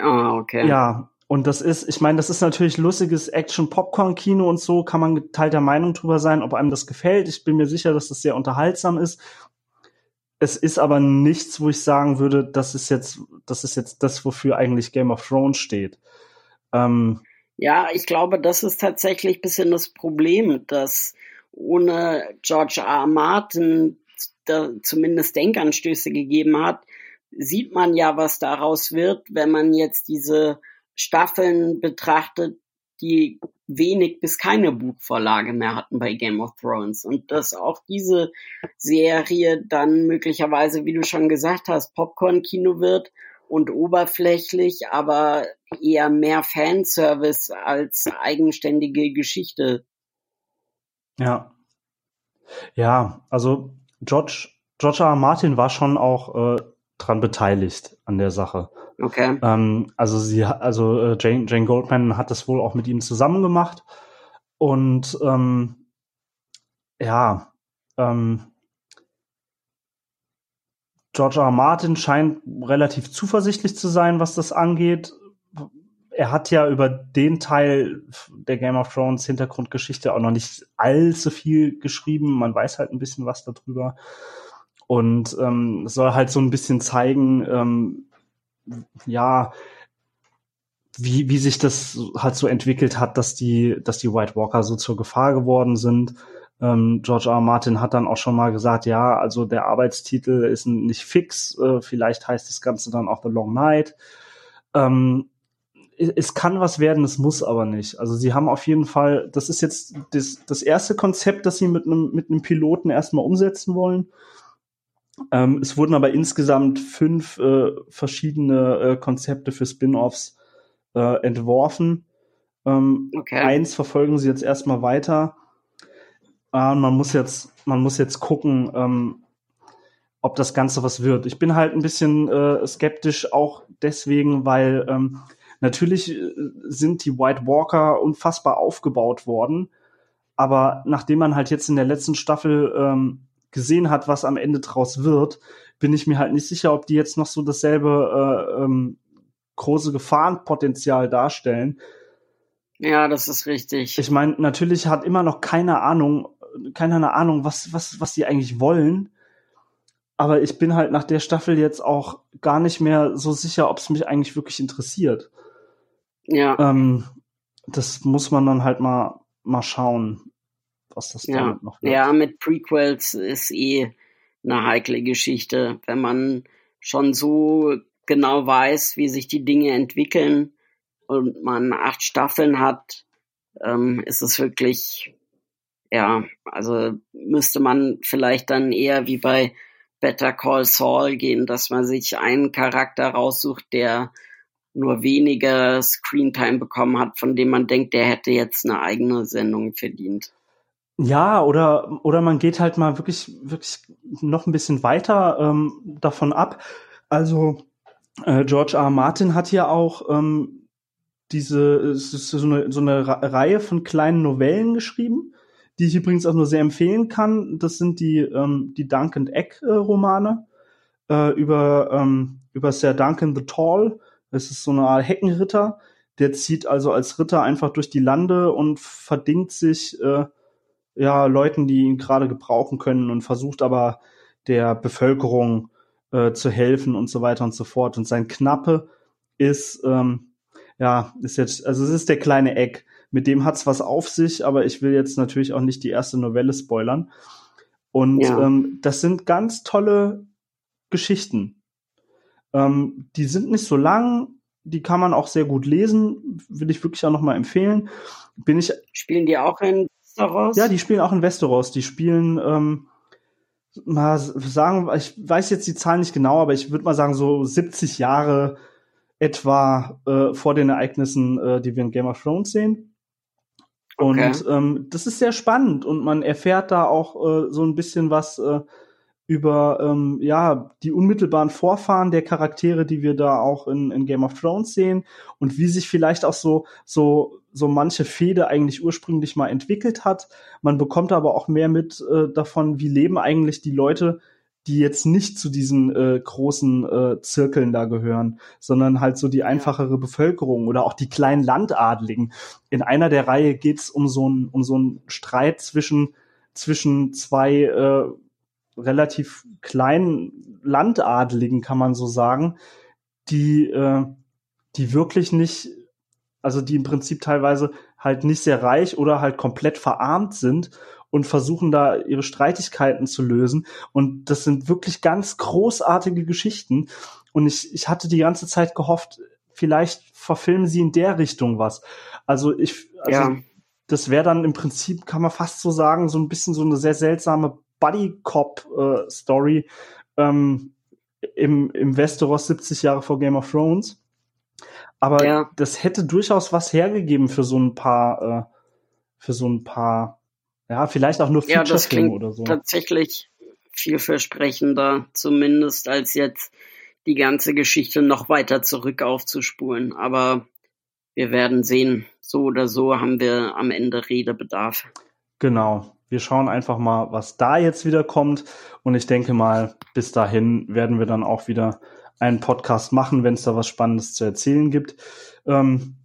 Ah, okay. Ja, und das ist, ich meine, das ist natürlich lustiges Action-Popcorn-Kino und so, kann man geteilter Meinung drüber sein, ob einem das gefällt. Ich bin mir sicher, dass das sehr unterhaltsam ist es ist aber nichts, wo ich sagen würde, das ist jetzt, das ist jetzt das, wofür eigentlich Game of Thrones steht. Ähm, ja, ich glaube, das ist tatsächlich ein bisschen das Problem, dass ohne George R. R. Martin da zumindest Denkanstöße gegeben hat, sieht man ja, was daraus wird, wenn man jetzt diese Staffeln betrachtet, die wenig bis keine Buchvorlage mehr hatten bei Game of Thrones und dass auch diese Serie dann möglicherweise, wie du schon gesagt hast, Popcorn-Kino wird und oberflächlich, aber eher mehr Fanservice als eigenständige Geschichte. Ja. Ja, also George, George R. R. Martin war schon auch äh, dran beteiligt an der Sache. Okay. Ähm, also sie, also äh, Jane, Jane Goldman hat das wohl auch mit ihm zusammen gemacht und ähm, ja, ähm, George R. R. Martin scheint relativ zuversichtlich zu sein, was das angeht. Er hat ja über den Teil der Game of Thrones Hintergrundgeschichte auch noch nicht allzu viel geschrieben. Man weiß halt ein bisschen was darüber. Und ähm, soll halt so ein bisschen zeigen, ähm, ja, wie, wie sich das halt so entwickelt hat, dass die, dass die White Walker so zur Gefahr geworden sind. Ähm, George R. R. Martin hat dann auch schon mal gesagt, ja, also der Arbeitstitel ist nicht fix, äh, vielleicht heißt das Ganze dann auch The Long Night. Ähm, es kann was werden, es muss aber nicht. Also sie haben auf jeden Fall, das ist jetzt das, das erste Konzept, das sie mit einem mit einem Piloten erstmal umsetzen wollen. Ähm, es wurden aber insgesamt fünf äh, verschiedene äh, Konzepte für Spin-offs äh, entworfen. Ähm, okay. Eins verfolgen sie jetzt erstmal weiter. Äh, man muss jetzt, man muss jetzt gucken, ähm, ob das Ganze was wird. Ich bin halt ein bisschen äh, skeptisch, auch deswegen, weil ähm, natürlich äh, sind die White Walker unfassbar aufgebaut worden. Aber nachdem man halt jetzt in der letzten Staffel ähm, gesehen hat, was am Ende draus wird, bin ich mir halt nicht sicher, ob die jetzt noch so dasselbe äh, ähm, große Gefahrenpotenzial darstellen. Ja, das ist richtig. Ich meine, natürlich hat immer noch keine Ahnung, keiner eine Ahnung, was, was, was die eigentlich wollen. Aber ich bin halt nach der Staffel jetzt auch gar nicht mehr so sicher, ob es mich eigentlich wirklich interessiert. Ja. Ähm, das muss man dann halt mal, mal schauen was das ja. damit noch wird. Ja, mit Prequels ist eh eine heikle Geschichte. Wenn man schon so genau weiß, wie sich die Dinge entwickeln und man acht Staffeln hat, ähm, ist es wirklich, ja, also müsste man vielleicht dann eher wie bei Better Call Saul gehen, dass man sich einen Charakter raussucht, der nur weniger Screentime bekommen hat, von dem man denkt, der hätte jetzt eine eigene Sendung verdient. Ja, oder, oder man geht halt mal wirklich, wirklich noch ein bisschen weiter ähm, davon ab. Also äh, George R. Martin hat ja auch ähm, diese so eine, so eine Reihe von kleinen Novellen geschrieben, die ich übrigens auch nur sehr empfehlen kann. Das sind die, ähm, die Dunk and Egg äh, äh, über, ähm, über Sir Duncan the Tall. Das ist so eine Art Heckenritter. Der zieht also als Ritter einfach durch die Lande und verdingt sich äh, ja, Leuten, die ihn gerade gebrauchen können und versucht aber der Bevölkerung äh, zu helfen und so weiter und so fort. Und sein Knappe ist, ähm, ja, ist jetzt, also es ist der kleine Eck. Mit dem hat's was auf sich, aber ich will jetzt natürlich auch nicht die erste Novelle spoilern. Und ja. ähm, das sind ganz tolle Geschichten. Ähm, die sind nicht so lang, die kann man auch sehr gut lesen, will ich wirklich auch noch mal empfehlen. Bin ich Spielen die auch in Westeros? Ja, die spielen auch in Westeros. Die spielen, ähm, mal sagen, ich weiß jetzt die Zahlen nicht genau, aber ich würde mal sagen, so 70 Jahre etwa äh, vor den Ereignissen, äh, die wir in Game of Thrones sehen. Und okay. ähm, das ist sehr spannend und man erfährt da auch äh, so ein bisschen was äh, über ähm, ja die unmittelbaren Vorfahren der Charaktere, die wir da auch in, in Game of Thrones sehen und wie sich vielleicht auch so so so manche Fehde eigentlich ursprünglich mal entwickelt hat. Man bekommt aber auch mehr mit äh, davon, wie leben eigentlich die Leute, die jetzt nicht zu diesen äh, großen äh, Zirkeln da gehören, sondern halt so die einfachere Bevölkerung oder auch die kleinen Landadligen. In einer der Reihe geht's um so ein um so einen Streit zwischen zwischen zwei äh, relativ kleinen Landadligen, kann man so sagen, die, äh, die wirklich nicht, also die im Prinzip teilweise halt nicht sehr reich oder halt komplett verarmt sind und versuchen da ihre Streitigkeiten zu lösen. Und das sind wirklich ganz großartige Geschichten. Und ich, ich hatte die ganze Zeit gehofft, vielleicht verfilmen sie in der Richtung was. Also ich, also ja. das wäre dann im Prinzip, kann man fast so sagen, so ein bisschen so eine sehr seltsame Buddy-Cop-Story äh, ähm, im, im Westeros 70 Jahre vor Game of Thrones. Aber ja. das hätte durchaus was hergegeben für so ein paar, äh, für so ein paar, ja, vielleicht auch nur Feature-Filme ja, oder so. Tatsächlich vielversprechender, zumindest als jetzt die ganze Geschichte noch weiter zurück aufzuspulen. Aber wir werden sehen. So oder so haben wir am Ende Redebedarf. Genau. Wir schauen einfach mal, was da jetzt wieder kommt. Und ich denke mal, bis dahin werden wir dann auch wieder einen Podcast machen, wenn es da was Spannendes zu erzählen gibt. Ähm,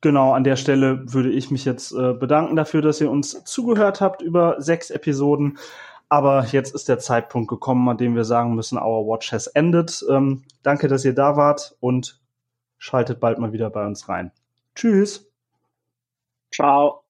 genau, an der Stelle würde ich mich jetzt äh, bedanken dafür, dass ihr uns zugehört habt über sechs Episoden. Aber jetzt ist der Zeitpunkt gekommen, an dem wir sagen müssen, our watch has ended. Ähm, danke, dass ihr da wart und schaltet bald mal wieder bei uns rein. Tschüss. Ciao.